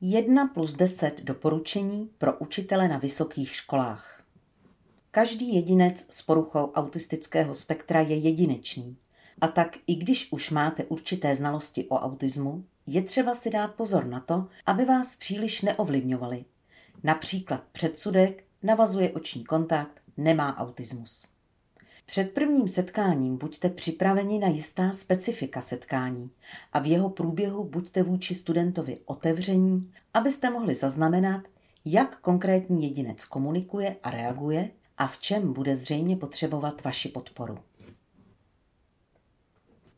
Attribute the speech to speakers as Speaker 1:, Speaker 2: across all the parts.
Speaker 1: 1 plus 10 doporučení pro učitele na vysokých školách. Každý jedinec s poruchou autistického spektra je jedinečný. A tak i když už máte určité znalosti o autismu, je třeba si dát pozor na to, aby vás příliš neovlivňovali. Například předsudek, navazuje oční kontakt, nemá autismus. Před prvním setkáním buďte připraveni na jistá specifika setkání a v jeho průběhu buďte vůči studentovi otevření, abyste mohli zaznamenat, jak konkrétní jedinec komunikuje a reaguje a v čem bude zřejmě potřebovat vaši podporu.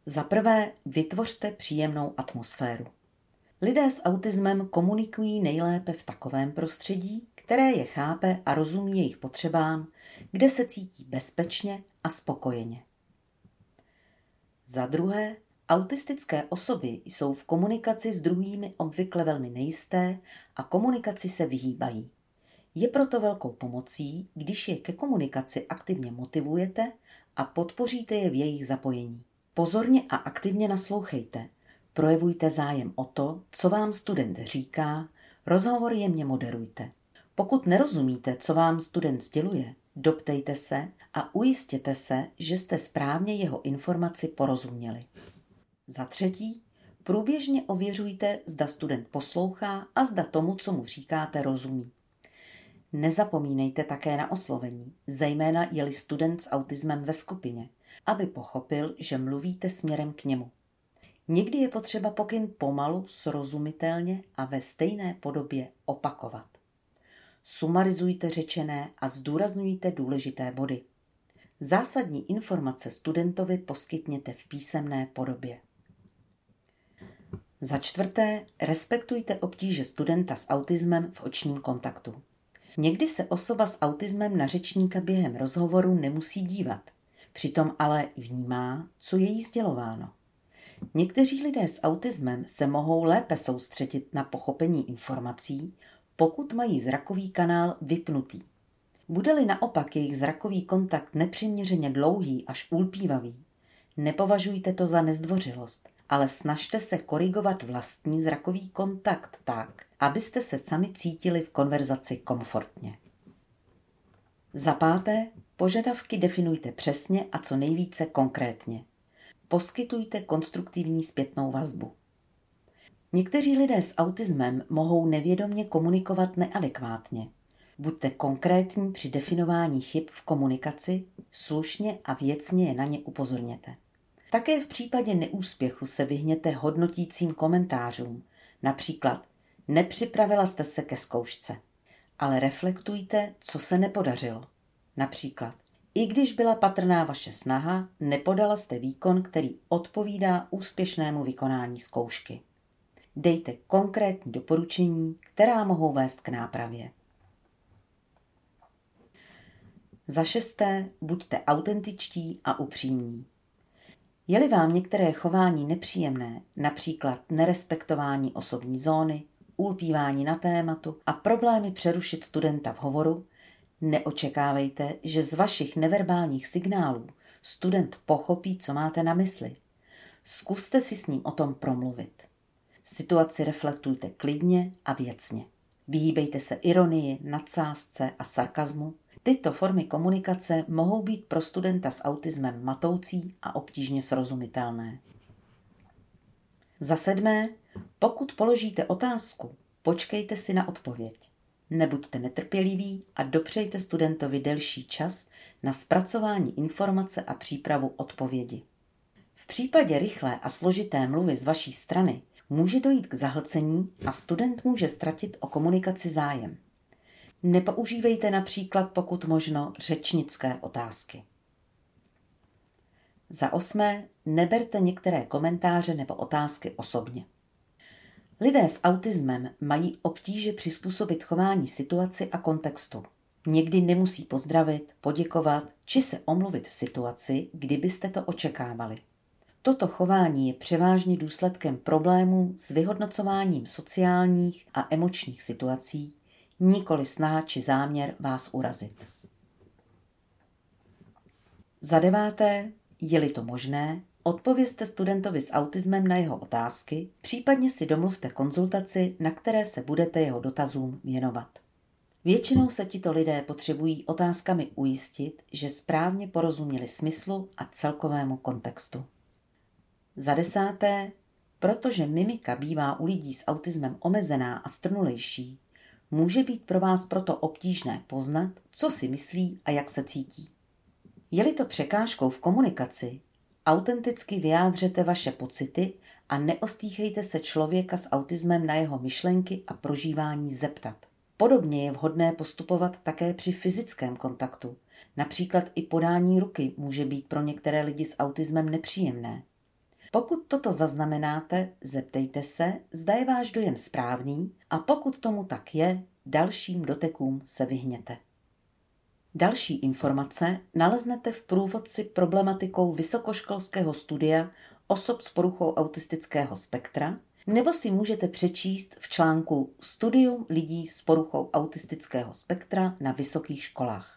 Speaker 1: Za prvé, vytvořte příjemnou atmosféru. Lidé s autismem komunikují nejlépe v takovém prostředí, které je chápe a rozumí jejich potřebám, kde se cítí bezpečně a spokojeně. Za druhé, autistické osoby jsou v komunikaci s druhými obvykle velmi nejisté a komunikaci se vyhýbají. Je proto velkou pomocí, když je ke komunikaci aktivně motivujete a podpoříte je v jejich zapojení. Pozorně a aktivně naslouchejte. Projevujte zájem o to, co vám student říká, rozhovor jemně moderujte. Pokud nerozumíte, co vám student sděluje, doptejte se a ujistěte se, že jste správně jeho informaci porozuměli. Za třetí, průběžně ověřujte, zda student poslouchá a zda tomu, co mu říkáte, rozumí. Nezapomínejte také na oslovení, zejména je-li student s autismem ve skupině, aby pochopil, že mluvíte směrem k němu. Někdy je potřeba pokyn pomalu, srozumitelně a ve stejné podobě opakovat. Sumarizujte řečené a zdůrazňujte důležité body. Zásadní informace studentovi poskytněte v písemné podobě. Za čtvrté, respektujte obtíže studenta s autismem v očním kontaktu. Někdy se osoba s autismem na řečníka během rozhovoru nemusí dívat, přitom ale vnímá, co je jí sdělováno. Někteří lidé s autismem se mohou lépe soustředit na pochopení informací, pokud mají zrakový kanál vypnutý. Bude-li naopak jejich zrakový kontakt nepřiměřeně dlouhý až ulpívavý, nepovažujte to za nezdvořilost, ale snažte se korigovat vlastní zrakový kontakt tak, abyste se sami cítili v konverzaci komfortně. Za páté, požadavky definujte přesně a co nejvíce konkrétně. Poskytujte konstruktivní zpětnou vazbu. Někteří lidé s autismem mohou nevědomně komunikovat neadekvátně. Buďte konkrétní při definování chyb v komunikaci, slušně a věcně je na ně upozorněte. Také v případě neúspěchu se vyhněte hodnotícím komentářům, například nepřipravila jste se ke zkoušce, ale reflektujte, co se nepodařilo. Například, i když byla patrná vaše snaha, nepodala jste výkon, který odpovídá úspěšnému vykonání zkoušky. Dejte konkrétní doporučení, která mohou vést k nápravě. Za šesté, buďte autentičtí a upřímní. Je-li vám některé chování nepříjemné, například nerespektování osobní zóny, ulpívání na tématu a problémy přerušit studenta v hovoru, neočekávejte, že z vašich neverbálních signálů student pochopí, co máte na mysli. Zkuste si s ním o tom promluvit. Situaci reflektujte klidně a věcně. Vyhýbejte se ironii, nadsázce a sarkazmu. Tyto formy komunikace mohou být pro studenta s autismem matoucí a obtížně srozumitelné. Za sedmé, pokud položíte otázku, počkejte si na odpověď. Nebuďte netrpěliví a dopřejte studentovi delší čas na zpracování informace a přípravu odpovědi. V případě rychlé a složité mluvy z vaší strany může dojít k zahlcení a student může ztratit o komunikaci zájem. Nepoužívejte například pokud možno řečnické otázky. Za osmé, neberte některé komentáře nebo otázky osobně. Lidé s autismem mají obtíže přizpůsobit chování situaci a kontextu. Někdy nemusí pozdravit, poděkovat či se omluvit v situaci, kdybyste to očekávali. Toto chování je převážně důsledkem problémů s vyhodnocováním sociálních a emočních situací, nikoli snaha či záměr vás urazit. Za deváté, je-li to možné, Odpovězte studentovi s autismem na jeho otázky, případně si domluvte konzultaci, na které se budete jeho dotazům věnovat. Většinou se tito lidé potřebují otázkami ujistit, že správně porozuměli smyslu a celkovému kontextu. Za desáté, protože mimika bývá u lidí s autismem omezená a strnulejší, může být pro vás proto obtížné poznat, co si myslí a jak se cítí. Je-li to překážkou v komunikaci, autenticky vyjádřete vaše pocity a neostýchejte se člověka s autismem na jeho myšlenky a prožívání zeptat. Podobně je vhodné postupovat také při fyzickém kontaktu. Například i podání ruky může být pro některé lidi s autismem nepříjemné. Pokud toto zaznamenáte, zeptejte se, zda je váš dojem správný a pokud tomu tak je, dalším dotekům se vyhněte. Další informace naleznete v průvodci problematikou vysokoškolského studia osob s poruchou autistického spektra nebo si můžete přečíst v článku Studium lidí s poruchou autistického spektra na vysokých školách.